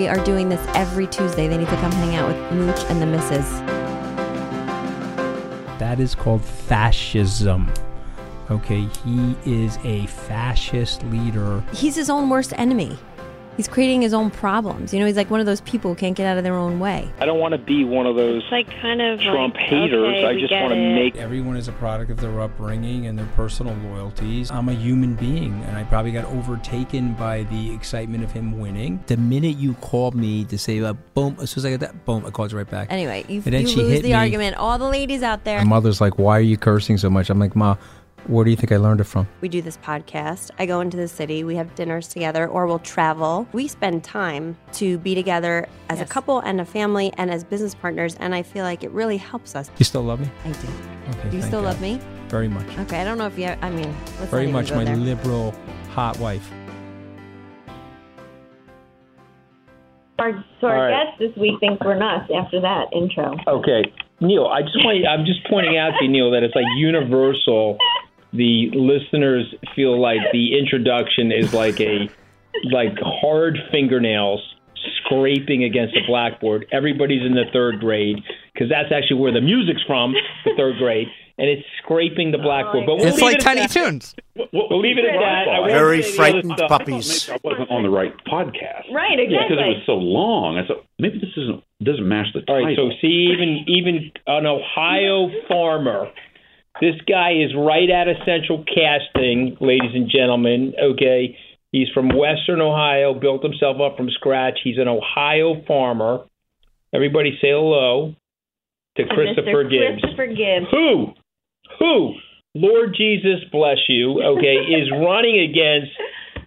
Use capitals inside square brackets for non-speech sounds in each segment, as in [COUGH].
We are doing this every Tuesday. They need to come hang out with Mooch and the Misses. That is called fascism. Okay, he is a fascist leader. He's his own worst enemy. He's creating his own problems. You know, he's like one of those people who can't get out of their own way. I don't want to be one of those It's like kind of Trump like, haters. okay, I just want to it. make Everyone is a product of their upbringing and their personal loyalties. I'm a human being, and I probably got overtaken by the excitement of him winning. The minute you called me to say, uh, boom, as soon as I got that, boom, I called you right back. Anyway, you, And then you she lose hit the me. argument. All the ladies out there. My mother's like, why are you cursing so much? I'm like, Ma, where do you think I learned it from? we do this podcast. I go into the city. We have dinners together, or we'll travel. We spend time to be together as a couple and a family and as business partners. And I feel like it really helps us. You still love me? I do. Okay. Do you still God. love me? Very much. Okay. I don't know if you. I mean, let's Very much my there. liberal, hot wife. Our, so our All right. guest this week thinks we're nuts after that intro. Okay, Neil. I just want. I'm just pointing out to you, Neil, that it's like universal. The listeners feel like the introduction is like a like hard fingernails scraping against a blackboard. Everybody's in the third grade because that's actually where the music's from, the third grade, and it's scraping the blackboard. But we'll It's like it Tiny that. Toons. We'll leave it at that. I won't Very say the other frightened puppies. I wasn't on the right podcast. Right, exactly. Because exactly. it was so long. I thought maybe this isn't doesn't match the title. right, so see, even even an Ohio farmer, this guy is right out of Central Casting, ladies and gentlemen. Okay, he's from Western Ohio, built himself up from scratch. He's an Ohio farmer. Everybody say hello to And Christopher Mr. Gibbs. Christopher Gibbs. Who, who, Lord Jesus bless you. Okay, [LAUGHS] is running against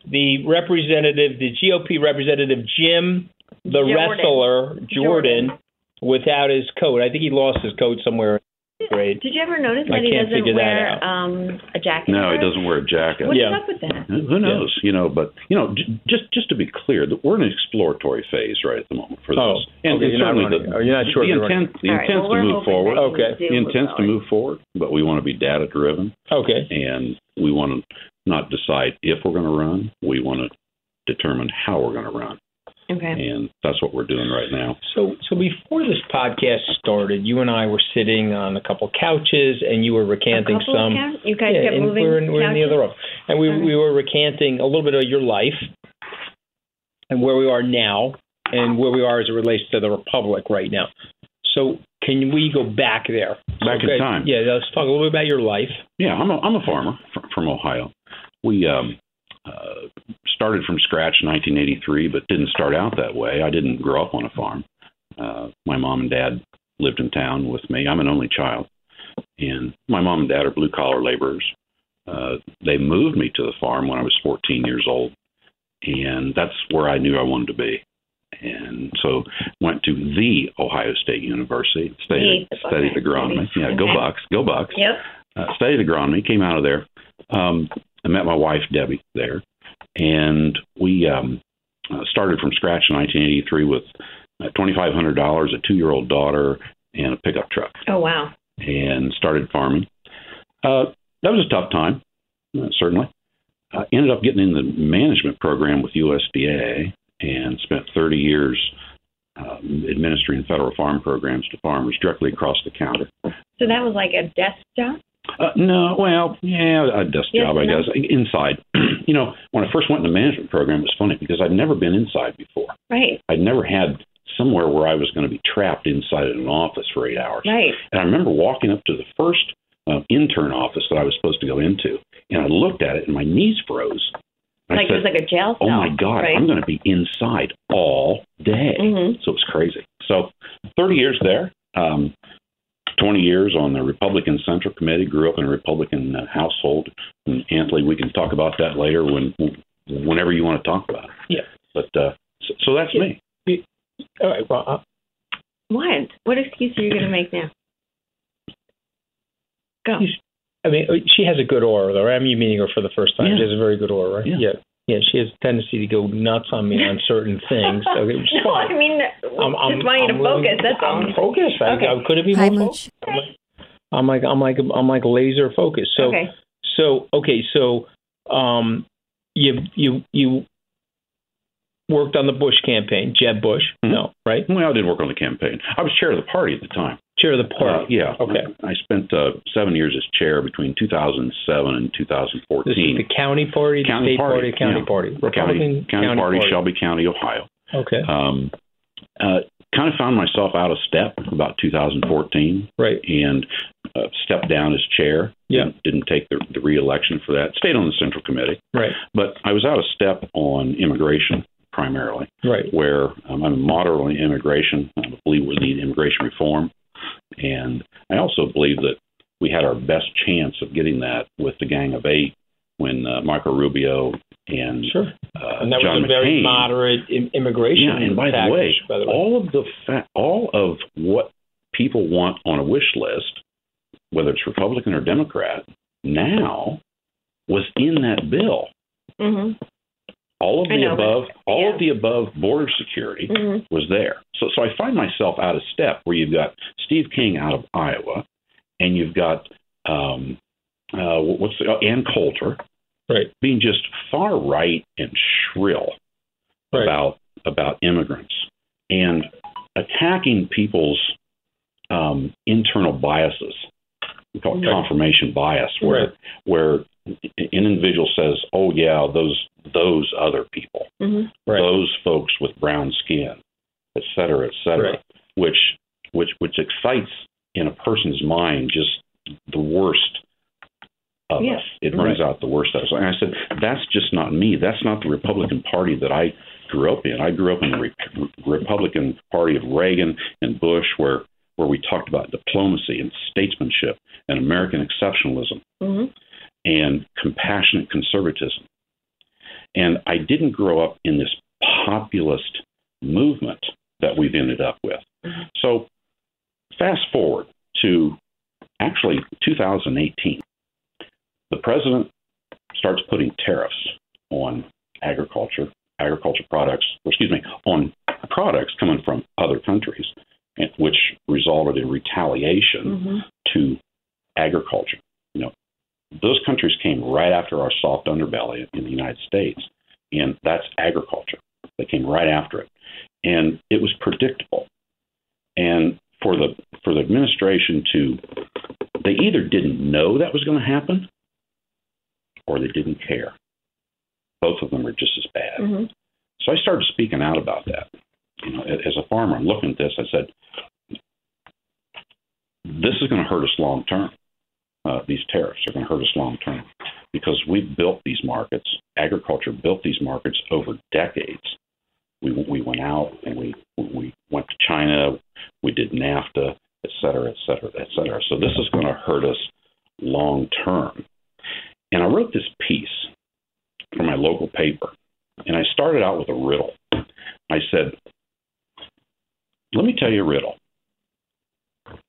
the representative, the GOP representative Jim, the Jordan. wrestler Jordan, Jordan. without his coat. I think he lost his coat somewhere in the grade. Did you ever notice I that he doesn't wear um, a jacket? no, he doesn't wear a jacket. What's Yeah. up with that? Who knows? You know, but you know, j- just just to be clear, that we're in an exploratory phase right at the moment for this. Oh, and okay, you're not certainly the, Oh, you're not sure the if you're running. intent, the All right, intent's well, to move forward. Okay. do The move intent's to move forward, but we want to be data driven, Okay. and we want to not decide if we're going to run. We want to determine how we're going to run, Okay. and that's what we're doing right now. So, so before this podcast started, you and I were sitting on a couple couches, and you were recanting A couple of some. couch- You guys yeah, kept and moving we're in, we're in the other room, and we Okay. we were recanting a little bit of your life and where we are now, and where we are as it relates to the republic right now. So, can we go back there? Back in time. Yeah, let's talk a little bit about your life. Yeah, I'm a, I'm a farmer from Ohio. We um, uh, started from scratch in 1983, but didn't start out that way. I didn't grow up on a farm. Uh, my mom and dad lived in town with me. I'm an only child, and my mom and dad are blue collar laborers. Uh, they moved me to the farm when I was 14 years old, and that's where I knew I wanted to be. And so went to the Ohio State University, studied, The- studied agronomy. Yeah, go [LAUGHS] Bucks, go Bucks Yep. uh, studied agronomy, came out of there. Um, I met my wife, Debbie, there. And we um, uh, started from scratch in 1983 with uh, $2,500, a two year old daughter, and a pickup truck, Oh wow. and started farming. Uh, that was a tough time, uh, certainly. Uh, ended up getting in the management program with USDA and spent 30 years um, administering federal farm programs to farmers directly across the counter. So that was like a desk job. Uh, no, well, yeah, a desk Yes, job, I no. guess. Inside, [CLEARS THROAT] you know, when I first went in the management program, it was funny because I'd never been inside before. Right. I'd never had somewhere where I was going to be trapped inside an office for eight hours. Right. And I remember walking up to the first uh, intern office that I was supposed to go into, and I looked at it, and my knees froze. Like said, it was like a jail cell. "Oh my God, Right. I'm going to be inside all day." Mhm. So it was crazy. So 30 years there, um, 20 years on the Republican Central Committee. Grew up in a Republican uh, household. And Anthony, we can talk about that later when, whenever you want to talk about it. Yeah. But uh, so, so that's me. All right. Well, uh, What? What excuse are you going to make now? Go. I mean, uh, she has a good aura, though. I'm you meeting her for the first time. Yeah. She has a very good aura, right? Yeah. yeah. Yeah, she has a tendency to go nuts on me on certain [LAUGHS] things. Okay, which is no, fine. I mean, I'm, I'm, just want you to I'm willing- focus. That's all. I'm focused. I, Okay. I, could it be Hi, more Mooch. focused? I'm like, I'm like, I'm like, I'm like laser focused. So, okay. so okay, so um, you you you worked on the Bush campaign, Jeb Bush. Mhm. No, right? Well, I did work on the campaign. I was chair of the party at the time. Chair of the Uh, party. yeah. Okay. I spent uh, seven years as chair between 2007 and 2014. This is 2014. the county party, the County state party, party, county yeah. party, county, Republican county, party, Shelby County, Ohio. Okay, Um, uh, kind of found myself out of step about 2014 right. and uh, stepped down as chair. Yeah. Didn't, didn't take the, the reelection for that. Stayed on the Central Committee, Right, but I was out of step on immigration primarily, right. where um, I'm moderately immigration. I believe we need immigration reform, and I also believe that we had our best chance of getting that with the Gang of Eight when uh, Marco Rubio and Sure. uh, And that John was a very moderate Im- immigration yeah, and by package, the way, by the way. all of the fa- all of what people want on a wish list, whether it's Republican or Democrat, now was in that bill. Mhm. All of the know, but- above, all of the above border security Mhm. was there. So, so I find myself out of step where you've got Steve King out of Iowa, and you've got um, uh, what's the, uh, Ann Coulter, Right. being just far right and shrill Right. about about immigrants and attacking people's um, internal biases. We call it Right. confirmation bias, where Right. where an individual says, "Oh yeah, those those other people, Mhm. Right. those folks with brown skin, et cetera, et cetera," Right. which which which excites in a person's mind just the worst of Yeah. us. It brings out the worst of us. And I said, that's just not me. That's not the Republican Party that I grew up in. I grew up in the Re- Republican Party of Reagan and Bush, where where we talked about diplomacy and statesmanship and American exceptionalism Mhm. and compassionate conservatism. And I didn't grow up in this populist movement that we've ended up with. So, fast forward to actually 2018. The president starts putting tariffs on agriculture, agriculture products, or excuse me, on products coming from other countries, which resulted in retaliation Mhm. to agriculture. You know, those countries came right after our soft underbelly in the United States, and that's agriculture. They came right after it, and it was predictable. And for the for the administration to, they either didn't know that was going to happen, or they didn't care. Both of them are just as bad. Mhm. So I started speaking out about that. You know, as a farmer, I'm looking at this. I said, "This is going to hurt us long term. Uh, these tariffs are going to hurt us long term because we've built these markets. Agriculture built these markets over decades. We we went out and we we went to China. We did NAFTA, et cetera, et cetera, et cetera. So this is going to hurt us long term." And I wrote this piece for my local paper, and I started out with a riddle. I said, Let me tell you a riddle.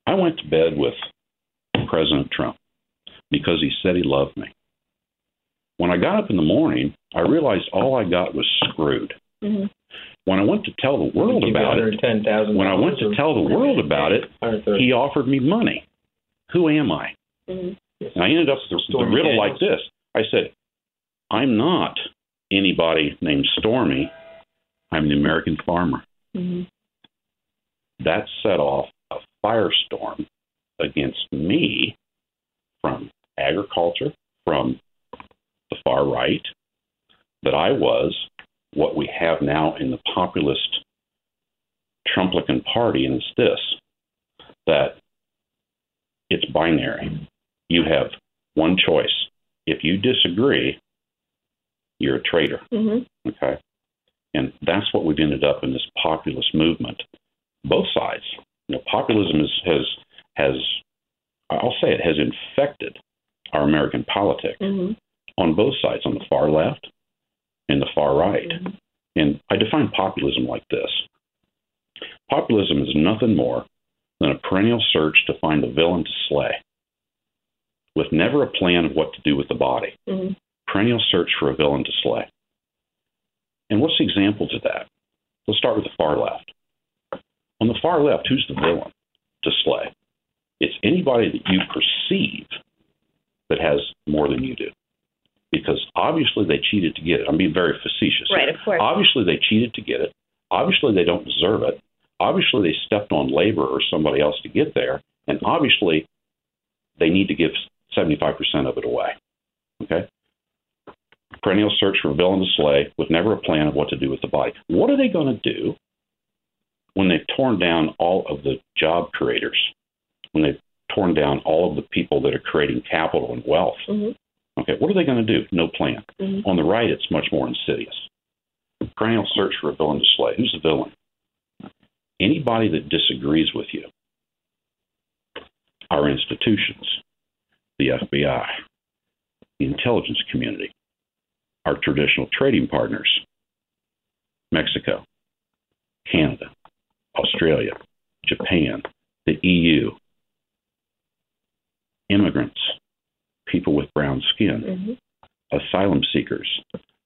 I went to bed with President Trump because he said he loved me. When I got up in the morning, I realized all I got was screwed. Mhm. When I went to tell the world about it, when I went to tell the world about it, he offered me money. Who am I? Mhm. And I ended up with the, the riddle Daniels. like this. I said, I'm not anybody named Stormy. I'm the American farmer. Mhm. That set off a firestorm against me from agriculture, from the far right, that I was what we have now in the populist Trumplican party, and it's this that it's binary. You have one choice. If you disagree, you're a traitor. Mhm. Okay. And that's what we've ended up in this populist movement. Both sides. You know, populism is, has has I'll say it has infected our American politics Mhm. on both sides, on the far left and the far right. Mhm. And I define populism like this populism is nothing more than a perennial search to find the villain to slay, with never a plan of what to do with the body. hmm Perennial search for a villain to slay. And what's the example to that? Let's start with the far left. On the far left, who's the villain to slay? It's anybody that you perceive that has more than you do. Because obviously they cheated to get it. I'm being very facetious. here. Right, of course. Obviously they cheated to get it. Obviously they don't deserve it. Obviously they stepped on labor or somebody else to get there. And obviously they need to give 75% of it away. Okay? Perennial search for a villain to slay with never a plan of what to do with the body. What are they going to do when they've torn down all of the job creators? When they've torn down all of the people that are creating capital and wealth? hmm Okay, what are they going to do? No plan. Mhm. On the right, it's much more insidious. Perennial search for a villain to slay. Who's the villain? Anybody that disagrees with you. Our institutions, the FBI, the intelligence community, our traditional trading partners, Mexico, Canada, Australia, Japan, the EU, immigrants, people with brown skin, hmm asylum seekers,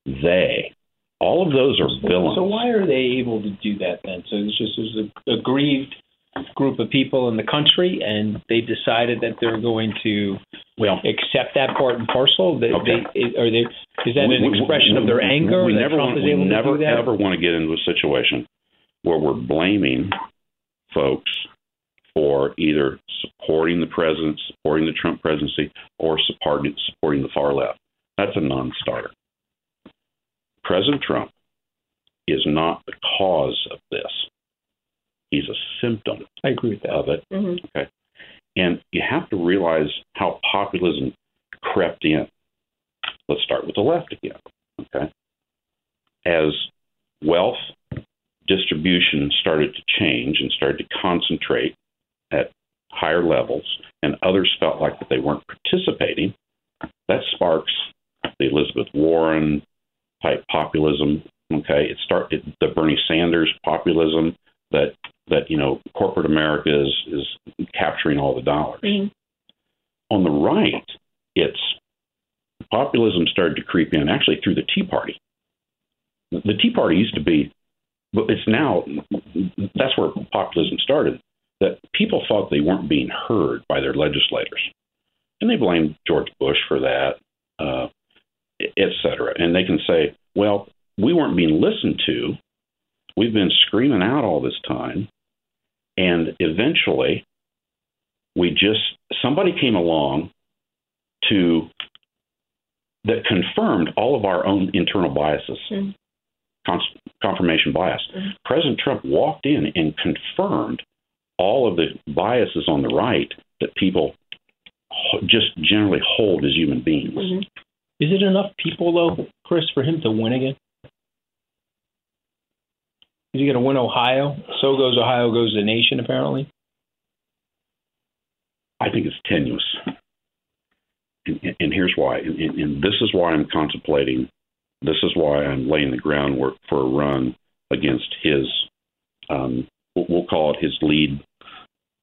they, all of those are villains. So why are they able to do that then? So it's just there's a aggrieved group of people in the country, and they decided that they're going to well, accept that part and parcel. They, Okay. they, are they? Is that an we- we- expression we- of their anger We that never, Trump want, is we able never do that? ever want to get into a situation where we're blaming folks for either supporting the president, supporting the Trump presidency, or supporting supporting the far left. That's a non-starter. President Trump is not the cause of this. He's a symptom I agree with that. of it. hmm And you have to realize how populism crept in. Let's start with the left again. Okay. As wealth distribution started to change and started to concentrate at higher levels, and others felt like that they weren't participating, that sparks the Elizabeth Warren type populism. Okay, it started the Bernie Sanders populism that that you know corporate America is is capturing all the dollars. Mhm. On the right, it's populism started to creep in actually through the Tea Party. The Tea Party used to be, but it's now that's where populism started. That people thought they weren't being heard by their legislators, and they blamed George Bush for that, uh, et cetera. And they can say, well, we weren't being listened to. We've been screaming out all this time, and eventually, we just somebody came along to that confirmed all of our own internal biases, Mhm. Cons- confirmation bias. Mhm. President Trump walked in and confirmed all of the biases on the right that people ho- just generally hold as human beings. Mhm. Is it enough people though, Chris, for him to win again? Is he going to win Ohio? So goes Ohio, goes the nation. Apparently. I think it's tenuous. And, and- and here's why. And, and, and this is why I'm contemplating, this is why I'm laying the groundwork for a run against his, um, we'll- call it his lead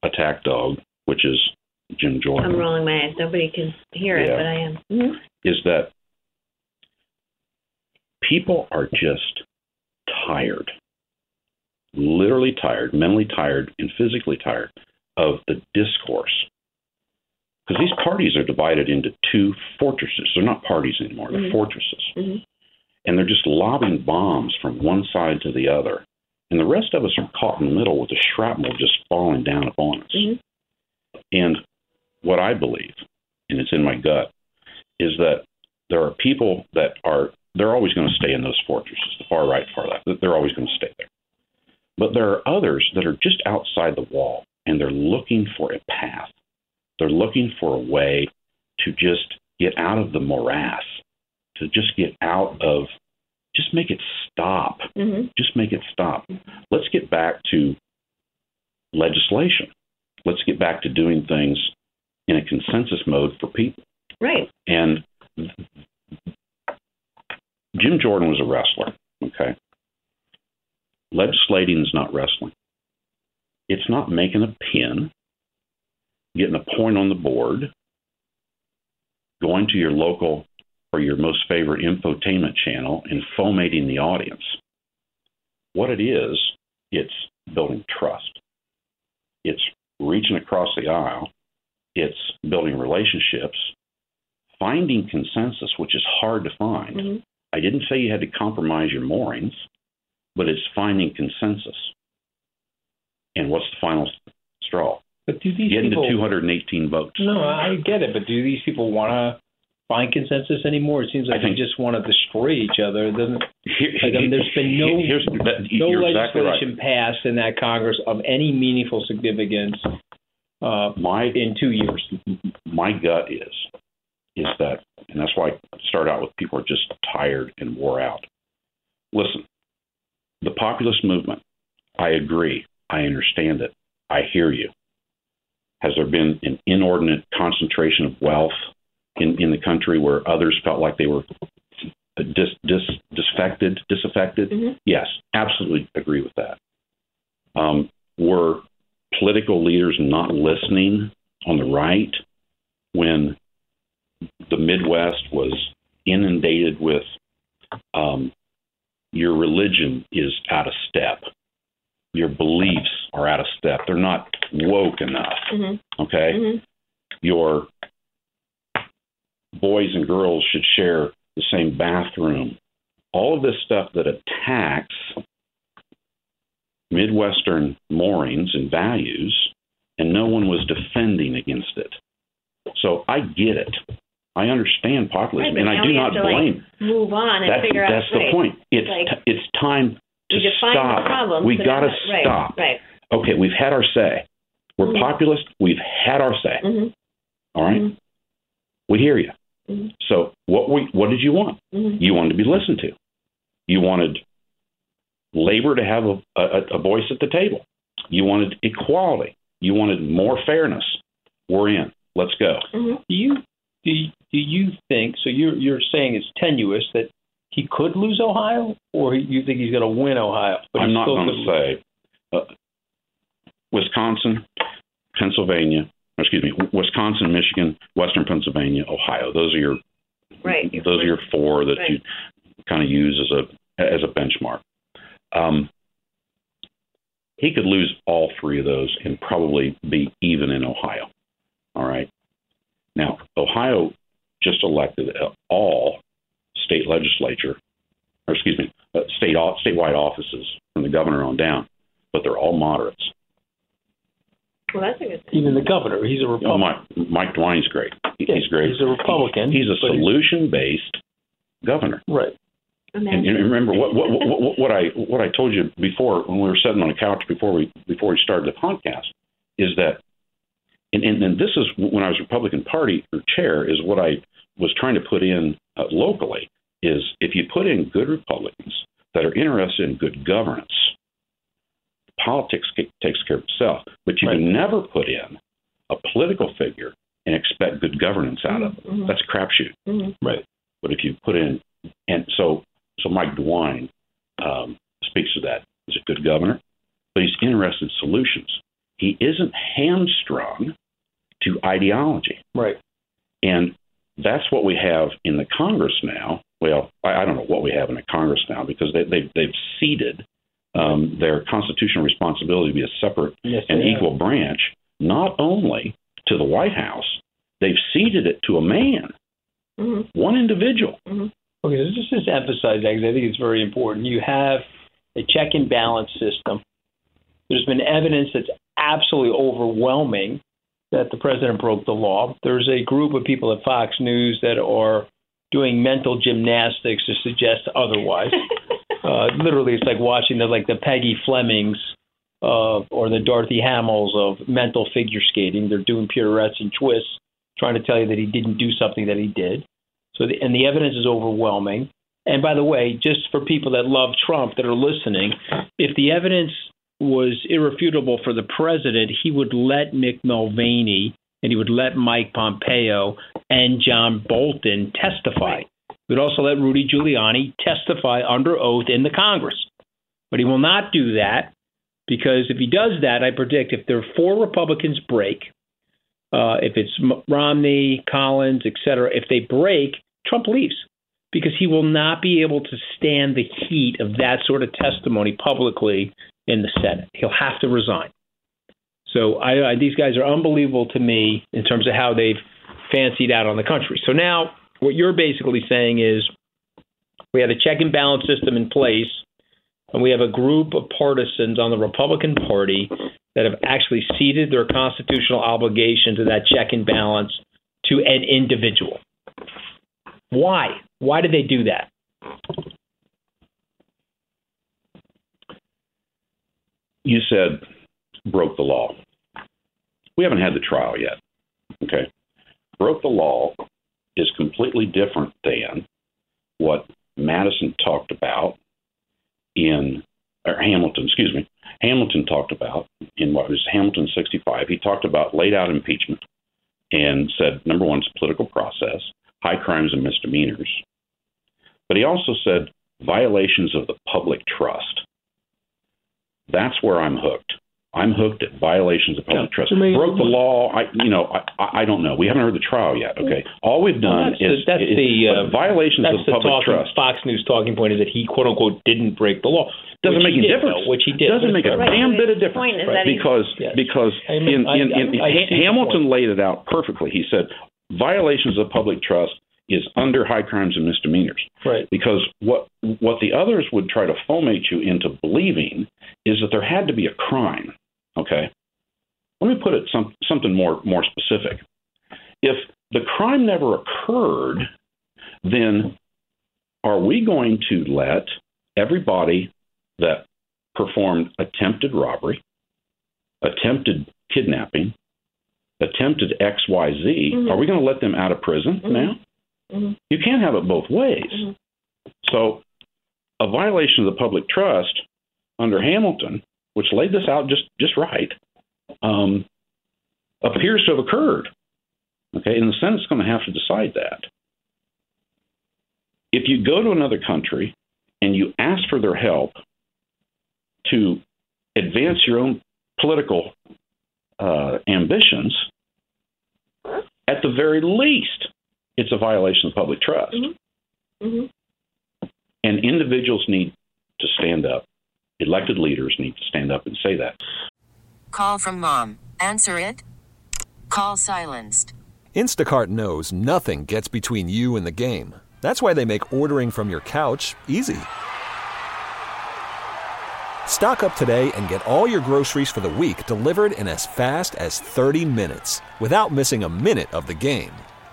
attack dog, which is Jim Jordan. I'm rolling my eyes. Nobody can hear it, but I am. hmm is that people are just tired, literally tired, mentally tired, and physically tired of the discourse. Because these parties are divided into two fortresses. They're not parties anymore, they're Mhm. fortresses. Mhm. And they're just lobbing bombs from one side to the other. And the rest of us are caught in the middle with the shrapnel just falling down upon us. Mhm. And what I believe, and it's in my gut, is that there are people that are they're always going to stay in those fortresses, the far right, far left. They're always going to stay there. But there are others that are just outside the wall, and they're looking for a path. They're looking for a way to just get out of the morass, to just get out of, just make it stop hmm just make it stop. Let's get back to legislation. Let's get back to doing things in a consensus mode for people. Right. And Jim Jordan was a wrestler, okay? Legislating is not wrestling. It's not making a pin, getting a point on the board, going to your local or your most favorite infotainment channel and fomenting the audience. What it is, it's building trust. It's reaching across the aisle. It's building relationships, finding consensus, which is hard to find. Mm-hmm. I didn't say you had to compromise your moorings, but it's finding consensus. And what's the final straw? But do these Getting people? to 218 votes. No, I get it, but do these people want to find consensus anymore? It seems like think- they just want to destroy each other. It doesn't Here- Like, I mean, there's been no- that, no you're exactly right. legislation passed in that Congress of any meaningful significance uh, My in two years. my gut is is that, and that's why I start out with people are just tired and wore out. Listen, the populist movement. I agree. I understand it. I hear you. Has there been an inordinate concentration of wealth in, in the country where others felt like they were dis, dis, disaffected? disaffected? Mhm. Yes, absolutely agree with that. Um, were political leaders not listening on the right when the Midwest was inundated with um, your religion is out of step, your beliefs are out of step, they're not woke enough. Mhm. Okay, Mhm. your boys and girls should share the same bathroom. All of this stuff that attacks Midwestern moorings and values, and no one was defending against it. So I get it. I understand populism, but and I do not to, like, blame. Move on and that's figure out. that's the right. point. It's Like, t- it's time to stop. the problem. we so got to right, stop. Right. Okay, we've had our say. We're Mhm. populist. We've had our say. Mm-hmm. All right? Mhm. We hear you. Mhm. So what we what did you want? Mm-hmm. You wanted to be listened to. You wanted labor to have a, a, a voice at the table. You wanted equality. You wanted more fairness. We're in. Let's go. Mm-hmm. Do you do you, do you think so? You're you're saying it's tenuous that he could lose Ohio, or you think he's going to win Ohio? But I'm not going to say uh, Wisconsin, Pennsylvania. Excuse me, Wisconsin, Michigan, Western Pennsylvania, Ohio. Those are your Right. those are your four that Right. you kind of use as a as a benchmark. Um, he could lose all three of those and probably be even in Ohio. All right. Now, Ohio just elected all state legislature, or excuse me, uh, state statewide offices from the governor on down, but they're all moderates. Well, that's a good thing. Even the governor, he's a Republican. Oh, Mike, Mike DeWine's great. He- He's great. He's a Republican. He's a solution-based governor. right. And, and remember what, what what what I what I told you before when we were sitting on the couch before we before we started the podcast is that, and, and, and this is when I was Republican Party or chair is what I was trying to put in uh, locally is if you put in good Republicans that are interested in good governance, politics takes care of itself. But you Right. can never put in a political figure and expect good governance out of it. Mhm. That's a crapshoot. Mhm. Right. But if you put in, and so so Mike DeWine um, speaks to that. He's a good governor, but he's interested in solutions. He isn't hamstrung to ideology, Right. and that's what we have in the Congress now. Well, I, I don't know what we have in the Congress now because they, they, they've ceded um, their constitutional responsibility to be a separate Yes, and they have. equal branch, not only to the White House, they've ceded it to a man, Mhm. one individual. Mhm. Okay, so just just emphasize that because I think it's very important. You have a check and balance system. There's been evidence that's absolutely overwhelming that the president broke the law. There's a group of people at Fox News that are doing mental gymnastics to suggest otherwise. [LAUGHS] uh, literally, it's like watching the like the Peggy Flemings uh, or the Dorothy Hamills of mental figure skating. They're doing pirouettes and twists, trying to tell you that he didn't do something that he did. So, the, and the evidence is overwhelming. And by the way, just for people that love Trump that are listening, if the evidence was irrefutable for the president, he would let Mick Mulvaney and he would let Mike Pompeo and John Bolton testify. He would also let Rudy Giuliani testify under oath in the Congress. But But he will not do that because if he does that, I predict if there are four Republicans break, uh, if it's Romney, Collins, et cetera, if they break, Trump leaves because he will not be able to stand the heat of that sort of testimony publicly in the Senate. He'll have to resign. So I, I, these guys are unbelievable to me in terms of how they've fancied out on the country. So now what you're basically saying is we have a check and balance system in place, and we have a group of partisans on the Republican Party that have actually ceded their constitutional obligation to that check and balance to an individual. Why? Why did they do that? You said broke the law. We haven't had the trial yet. Okay. Broke the law is completely different than what Madison talked about in or Hamilton, excuse me. Hamilton talked about in what was Hamilton 65. He talked about laid out impeachment and said number one, it's a political process, high crimes and misdemeanors. But he also said violations of the public trust. That's where I'm hooked. I'm hooked at violations of public trust. Broke the law. I, you know, I, I don't know. We haven't heard the trial yet. Okay, all we've done well, is the, that's is, the uh, violations that's of the public talking, trust. Fox News talking point is that he quote unquote didn't break the law. Doesn't which make he any difference. though, which he did. Doesn't make a Right. damn bit of difference. point is that he- because Yes. because I mean, in, I- in, in, I- I Ha- see the Hamilton laid it out perfectly. He said violations of public trust is under high crimes and misdemeanors. Right. Because what what the others would try to foment you into believing is that there had to be a crime. Okay. Let me put it some, something more more specific. If the crime never occurred, then are we going to let everybody that performed attempted robbery, attempted kidnapping, attempted XYZ, Mhm. are we going to let them out of prison Mhm. now? Mhm. You can't have it both ways. Mhm. So, a violation of the public trust under Hamilton, which laid this out just just right, um, appears to have occurred. Okay, and the Senate's going to have to decide that. If you go to another country and you ask for their help to advance your own political uh, ambitions, at the very least, it's a violation of public trust. Mhm. And individuals need to stand up. Elected leaders need to stand up and say that. Call from mom. Answer it. Call silenced. Instacart knows nothing gets between you and the game. That's why they make ordering from your couch easy. Stock up today and get all your groceries for the week delivered in as fast as 30 minutes without missing a minute of the game.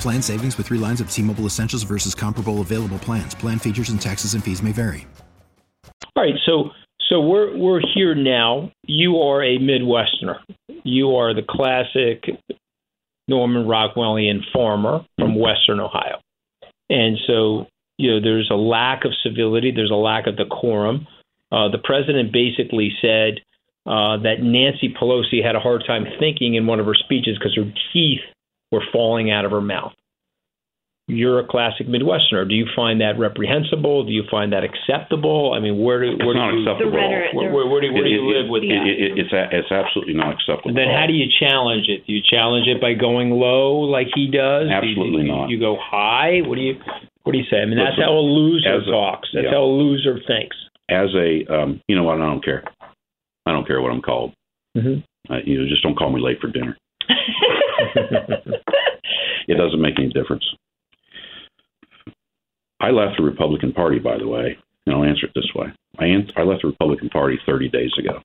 Plan savings with three lines of T Mobile Essentials versus comparable available plans. Plan features and taxes and fees may vary. All right, so so we're we're here now. You are a Midwesterner. You are the classic Norman Rockwellian farmer from Western Ohio, and so you know there's a lack of civility. There's a lack of decorum. Uh, the president basically said uh, that Nancy Pelosi had a hard time thinking in one of her speeches because her teeth were falling out of her mouth. You're a classic Midwesterner. Do you find that reprehensible? Do you find that acceptable? I mean, where do where It's not do you, acceptable. The rhetoric- where, where, where do, where do you It- it- live with it- that? it- it- it's a, it's absolutely not acceptable. then how do you challenge it? Do you challenge it by going low like he does? Do you- Absolutely do you, not. You go high. What do you What do you say? I mean, that's Listen, how a loser as a- talks. That's yeah. how a loser thinks. As a, um, you know what? I don't care. I don't care what I'm called. Mhm. Uh, you know, just don't call me late for dinner. [LAUGHS] It doesn't make any difference. I left the Republican Party, by the way, and I'll answer it this way. I, an- I left the Republican Party 30 days ago.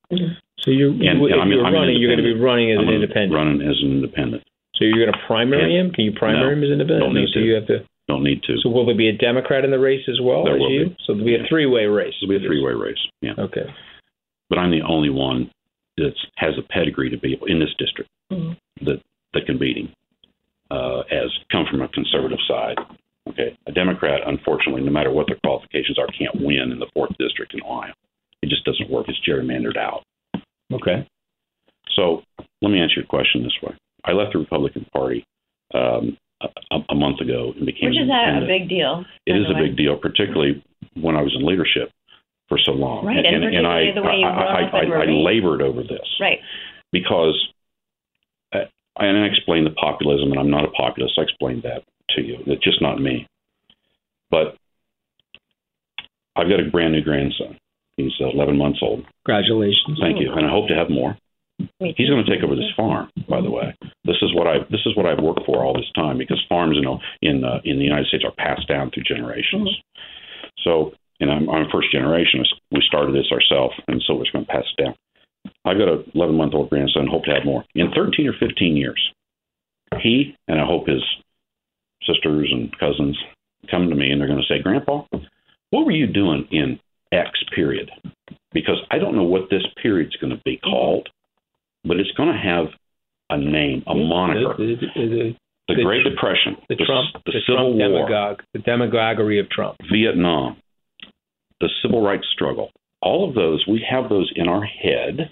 So you're, And- if I'm- you're I'm running, you're going to be running as I'm an independent. Running as an independent. So you're going to primary And- him? Can you primary No, him as an independent? don't need so to. you have to. Don't need to. So will there be a Democrat in the race as well There as you? be. So there'll be a three-way race. It'll be a three-way race. Yeah. Okay. But I'm the only one that has a pedigree to be in this district Mhm. that that can beat him, uh, as come from a conservative side. Okay, a Democrat, unfortunately, no matter what their qualifications are, can't win in the fourth district in Ohio. It just doesn't work. It's gerrymandered out. Okay. So let me answer your question this way. I left the Republican Party um, a, a month ago and became Which is an a, a independent. big deal. It by is the a way. big deal, particularly when I was in leadership for so long. Right, and and, and I, the way you I, grew I, I, I labored over this Right. because, uh, and I explained the populism, and I'm not a populist. I explained that to you. It's just not me. But I've got a brand new grandson. He's uh, 11 months old. Congratulations. Thank you, and I hope to have more. He's going to take over this farm. By the way, this is what I this is what I've worked for all this time because farms, you know, in uh, in the United States are passed down through generations. So, and I'm, I'm first generation. We started this ourselves, and so it's going to pass it down. I've got an 11 month old grandson. Hope to have more in 13 or 15 years. He and I hope his sisters and cousins come to me and they're going to say, Grandpa, what were you doing in X period? Because I don't know what this period's going to be called, but it's going to have a name, a moniker. The, the, the, The Great Depression, the Trump, the, the Civil Trump War, demagogue, the demagoguery of Trump. Vietnam, the civil rights struggle. All of those, we have those in our head.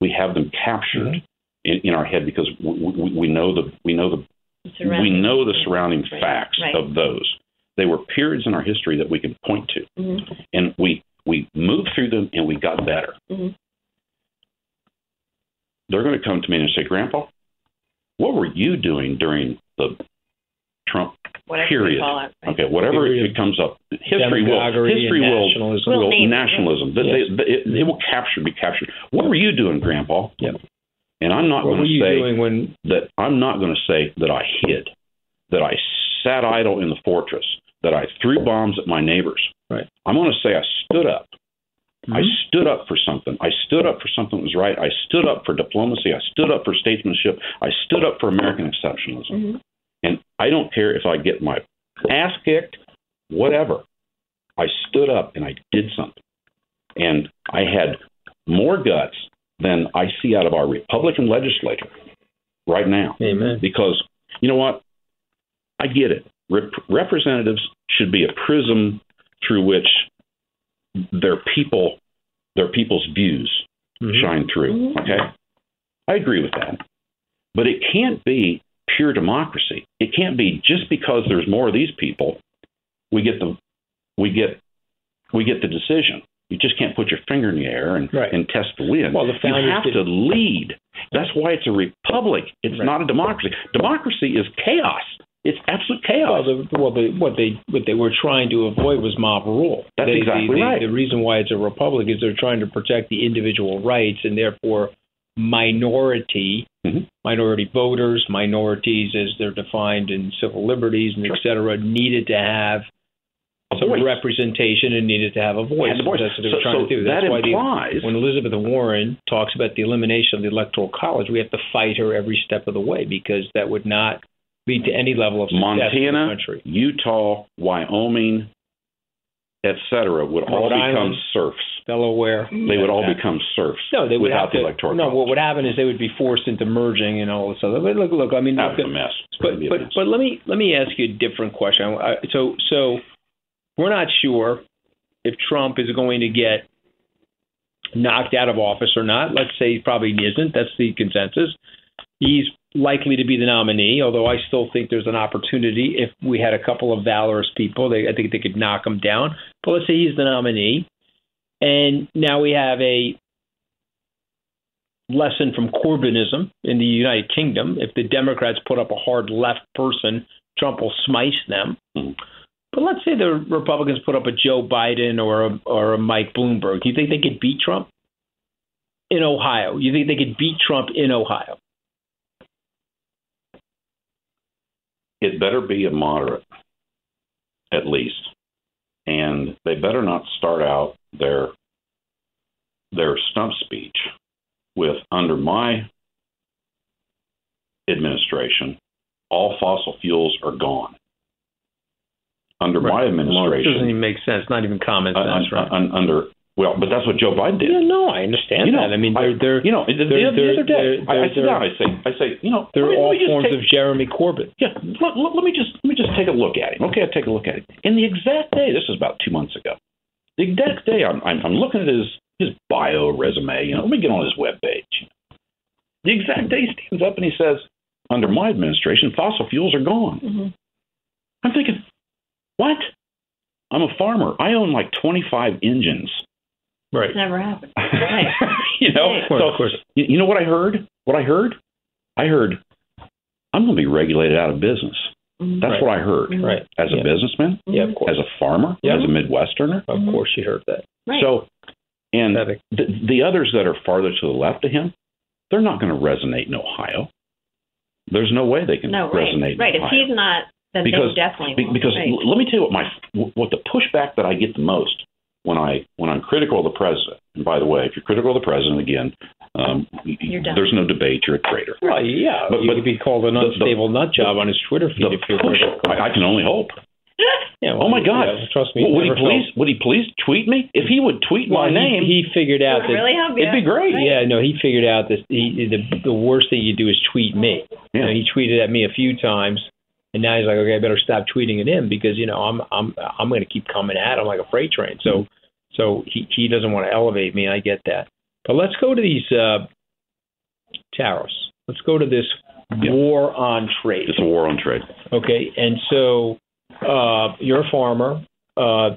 We have them captured Mm-hmm. in, in our head because we, we, we know the we know the we Surrounding- know the surrounding Right, facts right. of those. They were periods in our history that we can point to, Mhm. and we we moved through them and we got better. Mhm. They're going to come to me and say, "Grandpa, what were you doing during the Trump Whatever period?" you call it. right? Okay, whatever Period. it comes up, history will history and will nationalism. We'll will name it. nationalism. They- Yes. they- it, it will capture, be captured. What were you doing, Grandpa? Yep. And I'm not going to say when? that. I'm not going to say that I hid, that I sat idle in the fortress, that I threw bombs at my neighbors. Right. I'm going to say I stood up. I Mhm. stood up for something. I stood up for something that was right. I stood up for diplomacy. I stood up for statesmanship. I stood up for American exceptionalism. Mhm. And I don't care if I get my ass kicked, whatever. I stood up and I did something. And I had more guts than I see out of our Republican legislature right now. Amen. Because, you know what? I get it. Rep- representatives should be a prism through which their people, their people's views Mhm. shine through. Okay, I agree with that, but it can't be pure democracy. It can't be just because there's more of these people, we get the we get we get the decision. You just can't put your finger in the air and, Right. and test the wind. Well, the you have did- to lead. That's why it's a republic. It's Right. not a democracy. Democracy is chaos. It's absolute Well, chaos. the, well, the, what they what they were trying to avoid was mob rule. That's They- exactly the, right. The reason why it's a republic is they're trying to protect the individual rights and therefore minority Mhm. minority voters, minorities as they're defined in civil liberties and et cetera, needed to have A some voice. representation and needed to have a voice. Voice. That's what they So- were trying so to do. that That's why the, implies when Elizabeth Warren talks about the elimination of the electoral college, we have to fight her every step of the way because that would not lead to any level of success in the Montana, country. Utah, Wyoming, et cetera, would all become Island. serfs. Delaware. They would all become serfs No, they would without have the electoral No, college. what would happen is they would be forced into merging and all this other. But look, look. I mean, look, a mess. But would be a but mess. but let me let me ask you a different question. I- so so we're not sure if Trump is going to get knocked out of office or not. Let's say he probably isn't. That's the consensus. He's likely to be the nominee, although I still think there's an opportunity if we had a couple of valorous people. They, I think they could knock him down. But let's say he's the nominee, and now we have a lesson from Corbynism in the United Kingdom. If the Democrats put up a hard left person, Trump will smice them. But let's say the Republicans put up a Joe Biden or a, or a Mike Bloomberg. Do you think they could beat Trump in Ohio? You think they could beat Trump in Ohio? It better be a moderate, at least, and they better not start out their their stump speech with under my administration, all fossil fuels are gone. under my Well, it administration, doesn't even make sense. Not even common uh, sense, un- right? un- under well, but that's what Joe Biden did. yeah, no, I understand You know, that. I mean, they're, they're you know, the, the, they're- the other day, I, I sit down, I say, I say, you know, they're let me- let all forms take- of Jeremy Corbyn. Yeah, let, let, let me just let me just take a look at him. Okay, I take a look at him. In the exact day, this is about two months ago. The exact day, I'm I'm, I'm looking at his his bio resume. You know, let me get on his web page. The exact day he stands up and he says, "Under my administration, fossil fuels are gone." Mm-hmm. I'm thinking, what? I'm a farmer. I own like 25 engines. Right. It's never happened. Right. [LAUGHS] you know, Right. So of course. you, you know what I heard? What I heard? I heard I'm going to be regulated out of business. Mhm. That's Right. what I heard. Mm-hmm. Right. As a Yeah. businessman, mm-hmm. Yeah, of course. as a farmer, Yeah. as a Midwesterner. Of mm-hmm. course, you heard that. Right. So, and Pathetic. the, the others that are farther to the left of him, they're not going to resonate in Ohio. There's no way they can no, right. resonate. Right. in If Ohio. he's not, then because they definitely be- won't. because right. l- let me tell you what my what the pushback that I get the most when I when I'm critical of the president. And by the way, if you're critical of the president again, um, y- y- You're done. there's no debate. You're a traitor. Well, yeah, But- you but could be called an the- the- unstable nut job on his Twitter feed if you're push, critical. I, I can only hope. [LAUGHS] Yeah, well, Oh my God! yeah, trust me. would he please? felt- Would he please tweet me? If he would tweet Well, my he- name, He, figured out that really help you. it'd be great. Right. Yeah, no, he figured out that he, the the worst thing you do is tweet me. You Yeah. know, he tweeted at me a few times, and now he's like, okay, I better stop tweeting at him because you know I'm I'm I'm going to keep coming at him like a freight train. So so he he doesn't want to elevate me. I get that. But let's go to these uh, tariffs. Let's go to this Yeah. war on trade. It's a war on trade. Okay, and so uh, you're a farmer. Uh,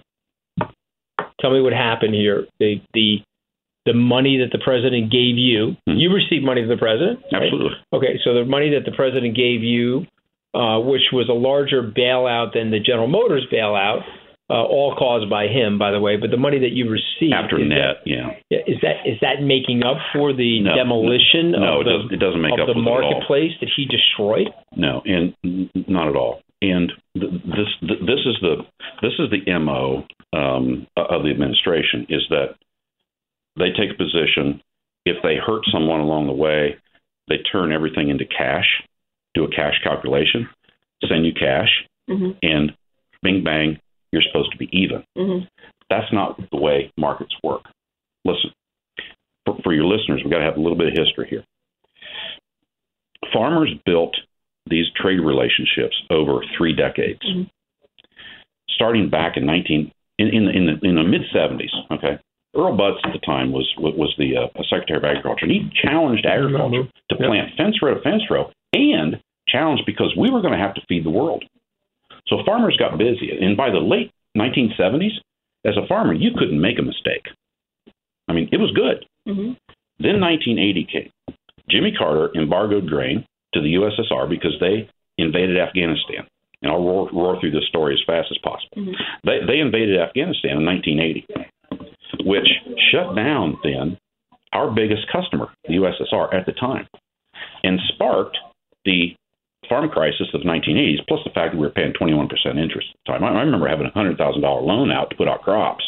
tell me what happened here. The the the money that the president gave you. Mhm. You received money from the president. right? Absolutely. Okay, so the money that the president gave you, uh, which was a larger bailout than the General Motors bailout, uh, all caused by him, by the way. But the money that you received After net, yeah. That, is that is that making up for the No, demolition No, of it the. It doesn't make of up the with it at all. marketplace that he destroyed? No, and not at all. And th- this th- this is the this is the mo um, of the administration is that they take a position. If they hurt someone along the way, they turn everything into cash, do a cash calculation, send you cash, Mhm. and bing bang, you're supposed to be even. Mhm. That's not the way markets work. Listen, for, for your listeners, we've got to have a little bit of history here. Farmers built these trade relationships over three decades, Mhm. starting back in 19 in, in, the- in the in the mid 70s. Okay, Earl Butz at the time was was, the uh, Secretary of Agriculture, and he challenged agriculture to Yep. plant fence row to fence row, and challenged because we were going to have to feed the world. So farmers got busy, and by the late 1970s, as a farmer, you couldn't make a mistake. I mean, it was good. Mhm. Then 1980 came. Jimmy Carter embargoed grain to the USSR because they invaded Afghanistan. And I'll roar, roar through this story as fast as possible. Mhm. They, they invaded Afghanistan in 1980, which shut down then our biggest customer, the USSR, at the time, and sparked the farm crisis of the 1980s, plus the fact that we were paying 21% interest at the time. I, I remember having a $100,000 loan out to put out crops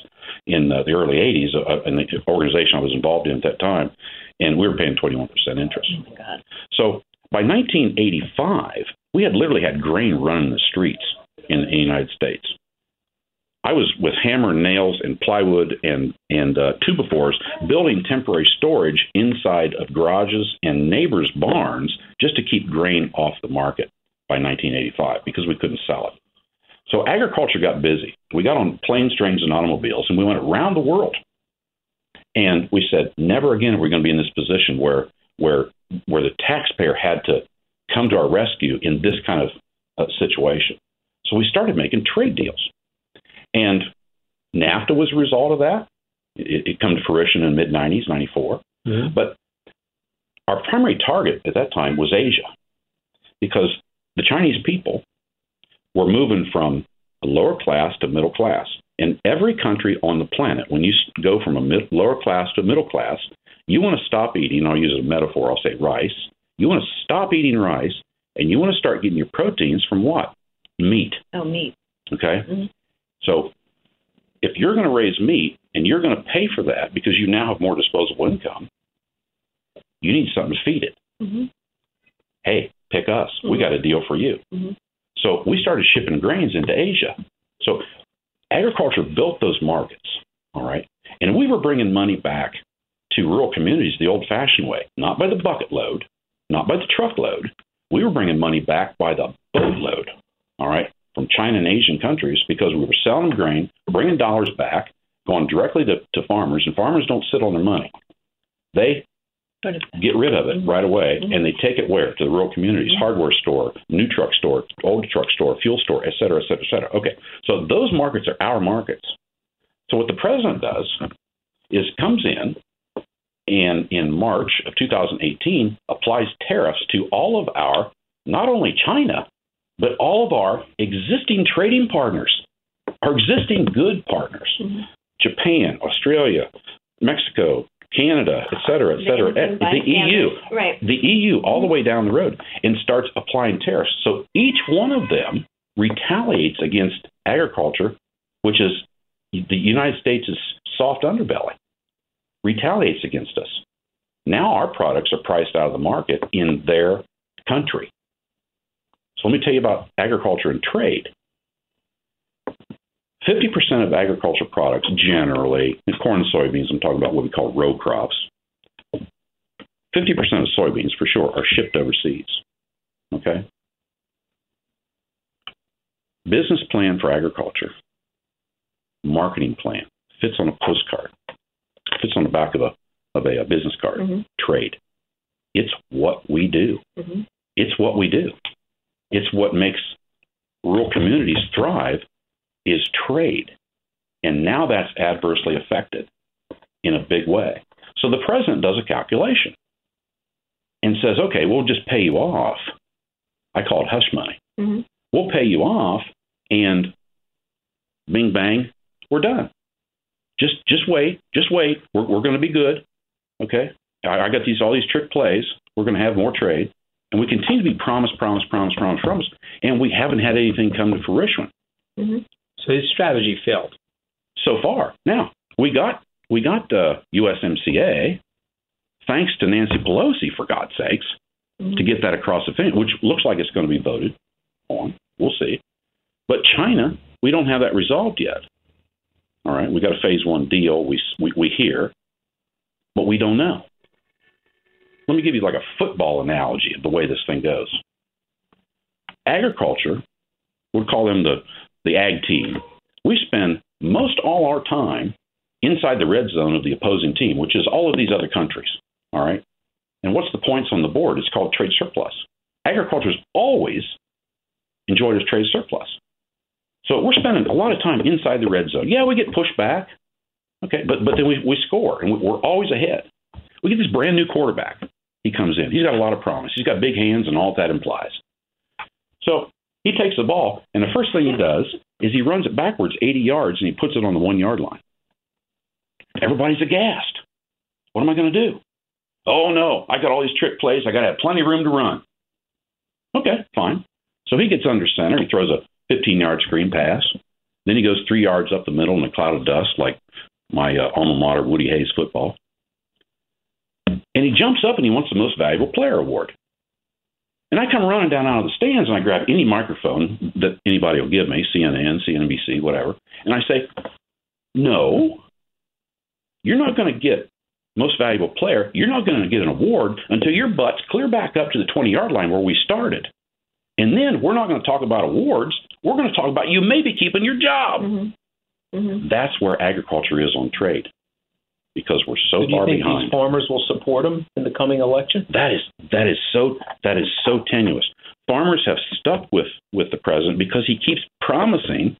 in uh, the early 80s uh, in the organization I was involved in at that time, and we were paying 21% interest. Oh. So by 1985, we had literally had grain running the streets in the United States. I was with hammer and nails and plywood and and uh, two-by-fours building temporary storage inside of garages and neighbors' barns just to keep grain off the market by 1985 because we couldn't sell it. So agriculture got busy. We got on planes, trains, and automobiles, and we went around the world. And we said, never again are we going to be in this position where where where the taxpayer had to come to our rescue in this kind of uh, situation. So we started making trade deals, and NAFTA was a result of that. It, it come to fruition in the mid '90s, '94. Mhm. But our primary target at that time was Asia, because the Chinese people were moving from a lower class to middle class. In every country on the planet, when you go from a mid, lower class to middle class, you want to stop eating. I'll use a metaphor. I'll say rice. You want to stop eating rice, and you want to start getting your proteins from what? Meat. Oh, meat. Okay. Mhm. So if you're going to raise meat and you're going to pay for that because you now have more disposable income, you need something to feed it. Mhm. Hey, pick us. We Mhm. got a deal for you. Mhm. So we started shipping grains into Asia. So agriculture built those markets, all right? And we were bringing money back to rural communities the old fashioned way, not by the bucket load, not by the truckload. We were bringing money back by the boatload, all right, from China and Asian countries because we were selling grain, bringing dollars back, going directly to, to farmers, and farmers don't sit on their money. They get rid of it right away, mm-hmm. and they take it where? To the rural communities, mm-hmm. hardware store, new truck store, old truck store, fuel store, et cetera, et cetera, et cetera. Okay, so those markets are our markets. So what the president does is comes in and in March of 2018 applies tariffs to all of our, not only China, but all of our existing trading partners, our existing good partners, Japan, Australia, Mexico, Canada, et cetera, et cetera, by eh, the EU. Right. the EU all the way down the road and starts applying tariffs. So each one of them retaliates against agriculture, which is the United States' soft underbelly, retaliates against us. Now our products are priced out of the market in their country. So let me tell you about agriculture and trade. 50% of agriculture products generally, corn and soybeans, I'm talking about what we call row crops. 50% of soybeans, for sure, are shipped overseas. Okay? Business plan for agriculture, marketing plan, fits on a postcard, fits on the back of a, of a, a business card. Mm-hmm. Trade. It's what we do. Mm-hmm. It's what we do. It's what makes rural communities thrive is trade. And now that's adversely affected in a big way. So the president does a calculation and says, okay, we'll just pay you off. I call it hush money. Mm-hmm. We'll pay you off, and bing bang, we're done. Just just wait, just wait. We're we're going to be good. Okay, I, I got these all these trick plays. We're going to have more trade, and we continue to be promise, promise, promise, promise, promise, and we haven't had anything come to fruition So his strategy failed. so far. Now we got we got uh, USMCA, thanks to Nancy Pelosi, for God's sakes, to get that across the finish, which looks like it's going to be voted on. We'll see. But China, we don't have that resolved yet. All right, we got a phase one deal. We we, we hear, but we don't know. Let me give you like a football analogy of the way this thing goes. Agriculture, we'll call them the the ag team. We spend most all our time inside the red zone of the opposing team, which is all of these other countries. All right. And what's the points on the board? It's called trade surplus. Agriculture's always enjoyed its trade surplus. So we're spending a lot of time inside the red zone. Yeah, we get pushed back. Okay, but but then we, we score and we- we're always ahead. We get this brand new quarterback. He comes in. He's got a lot of promise. He's got big hands and all that implies. So he takes the ball, and the first thing he does is he runs it backwards 80 yards and he puts it on the one yard line. Everybody's aghast. What am I going to do? Oh no, I got all these trick plays. I got to have plenty of room to run. Okay, fine. So he gets under center. He throws a 15 yard screen pass. Then he goes three yards up the middle in a cloud of dust, like my uh, alma mater, Woody Hayes football. And he jumps up and he wants the most valuable player award. And I come running down out of the stands and I grab any microphone that anybody will give me, CNN, CNBC, whatever, and I say, No, you're not going to get most valuable player. You're not going to get an award until your butt's clear back up to the 20 yard line where we started. And then we're not going to talk about awards. We're going to talk about you maybe keeping your job. Mm-hmm. Mm-hmm. That's where agriculture is on trade because we're so, do you far think behind. these farmers will support him in the coming election? That is that is so that is so tenuous. Farmers have stuck with with the president because he keeps promising,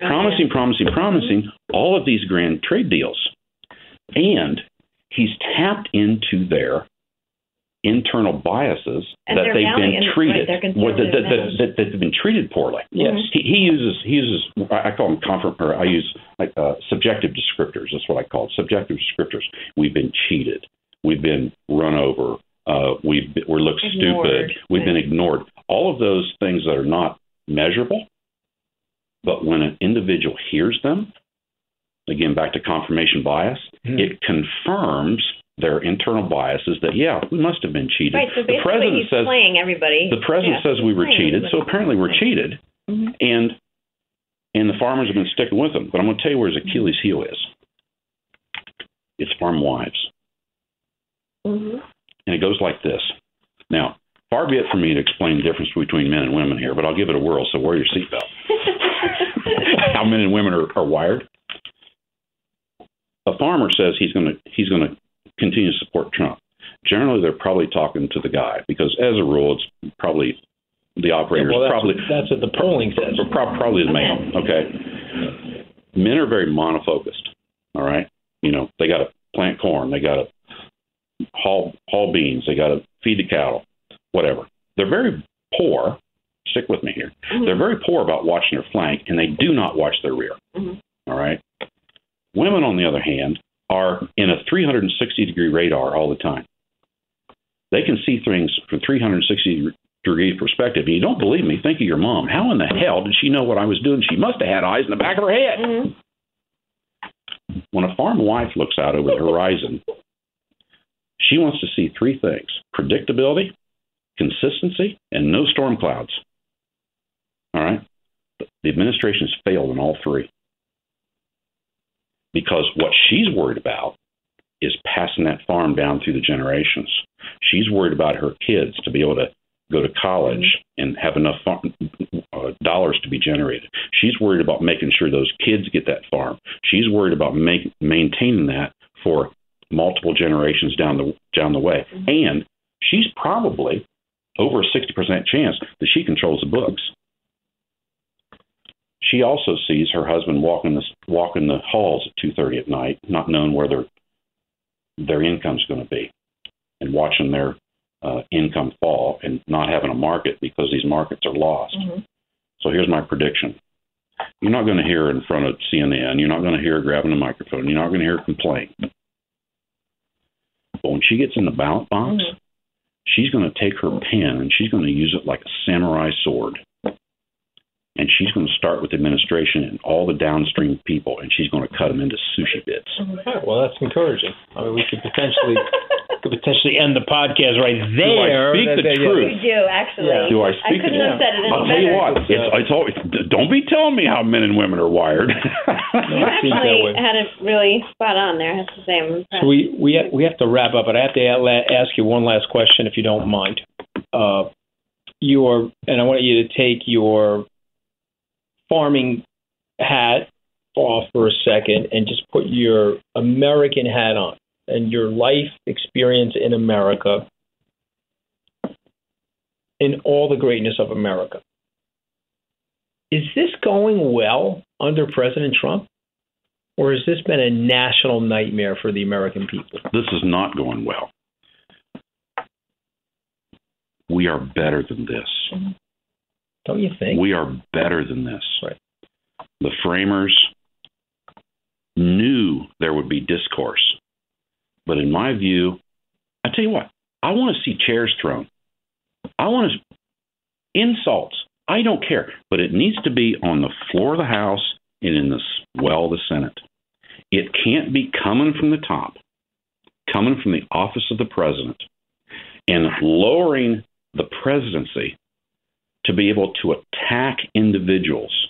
promising, promising, promising all of these grand trade deals, and he's tapped into their internal biases And that they've been treated right, their or that, that, that, that, that they've been treated poorly. Yes. He, he uses he uses I I call them confirm or I use like uh, subjective descriptors. That's what I call it. Subjective descriptors. We've been cheated. We've been run over. Uh, we've been, we look Ignored. stupid. We've been ignored. All of those things that are not measurable, but when an individual hears them, again back to confirmation bias, Hmm. it confirms their internal biases that yeah we must have been cheated. Right. So the president he's says playing everybody. the president Yeah, says we were cheated, so apparently we're cheated. Mhm. And And the farmers have been sticking with him. But I'm going to tell you where his Achilles heel is. It's farm wives. Mm-hmm. And it goes like this. Now, far be it from me to explain the difference between men and women here, but I'll give it a whirl, so wear your seatbelt. [LAUGHS] How men and women are, are wired. A farmer says he's going to he's going to continue to support Trump. Generally, they're probably talking to the guy because, as a rule, it's probably the operators. well, that's, probably that's what the polling says. Pro- Probably the male. Okay. Men are very monofocused. All right. You know, they got to plant corn. They got to haul haul beans. They got to feed the cattle. Whatever. They're very poor. Stick with me here. They're very poor about watching their flank, and they do not watch their rear. Mhm. All right. Women, on the other hand, are in a 360 degree radar all the time. They can see things from 360 degree perspective. And you don't believe me? Think of your mom. How in the hell did she know what I was doing? She must have had eyes in the back of her head. Mm-hmm. When a farm wife looks out over the horizon, she wants to see three things predictability, consistency, and no storm clouds. All right? The administration's failed in all three. Because what she's worried about is passing that farm down through the generations. She's worried about her kids to be able to go to college and have enough farm, uh, dollars to be generated. She's worried about making sure those kids get that farm. She's worried about make, maintaining that for multiple generations down the down the way. And she's probably over a 60% chance that she controls the books. She also sees her husband walking the walking the halls at 2:30 at night, not knowing where their their income's going to be, and watching their uh, income fall and not having a market because these markets are lost. Mm-hmm. So here's my prediction. You're not going to hear in front of CNN. You're not going to hear her grabbing a microphone. You're not going to hear her complain. But when she gets in the ballot box, Mhm. she's going to take her pen and she's going to use it like a samurai sword. And she's going to start with the administration and all the downstream people, and she's going to cut them into sushi bits. Okay, well, that's encouraging. I mean, we could potentially [LAUGHS] could potentially end the podcast right there. Do I speak the That- that- truth? You do actually. Yeah. Do I I speak couldn't it? have said it any I'll tell you better. what. It's, it's always, don't be telling me how men and women are wired. [LAUGHS] You I think that way. actually had it really spot on there. I have to say, So we we ha- we have to wrap up, but I have to ask you one last question, if you don't mind. Uh, your and I want you to take your farming hat off for a second and just put your American hat on and your life experience in America, in all the greatness of America. Is this going well under President Trump? Or has this been a national nightmare for the American people? this is not going well. We are better than this. Don't you think? We are better than this. Right. The framers knew there would be discourse. But in my view, I tell you what, I want to see chairs thrown. I want to insults. I don't care, but it needs to be on the floor of the House and in the well of the Senate. It can't be coming from the top, coming from the office of the president, and lowering the presidency to be able to attack individuals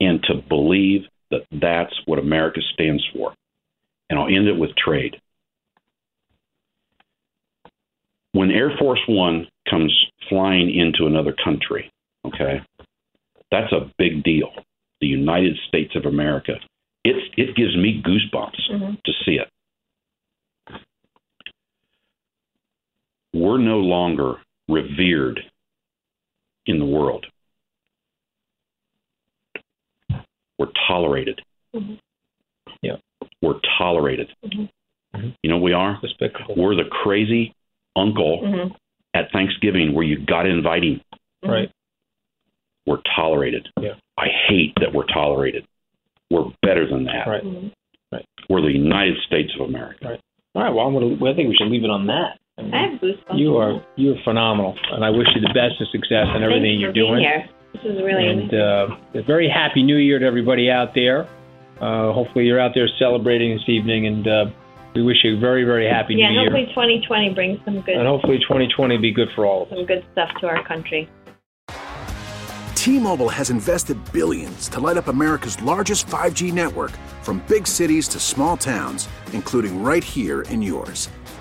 and to believe that that's what America stands for. And I'll end it with trade. When Air Force One comes flying into another country, okay, that's a big deal. The United States of America. It's, it gives me goosebumps Mhm. to see it. We're no longer revered in the world. We're tolerated. Mhm. Yeah. We're tolerated. Mhm. You know we are? Despicable. We're the crazy uncle Mhm. at Thanksgiving where you got to invite him. Right. We're tolerated. Yeah. I hate that we're tolerated. We're better than that. Right. Mhm. We're the United States of America. Right. All right. Well, I'm gonna. Well, I think we should leave it on that. I have goosebumps. you are you are phenomenal, and I wish you the best of success in everything Thanks you're for being doing. Here. This is really And uh, a very happy New Year to everybody out there. Uh, hopefully, you're out there celebrating this evening, and uh, we wish you a very, very happy yeah, New Year. Yeah, hopefully 2020 brings some good And hopefully, 2020 be good for all of us. some good stuff to our country. T-Mobile has invested billions to light up America's largest 5G network from big cities to small towns, including right here in yours.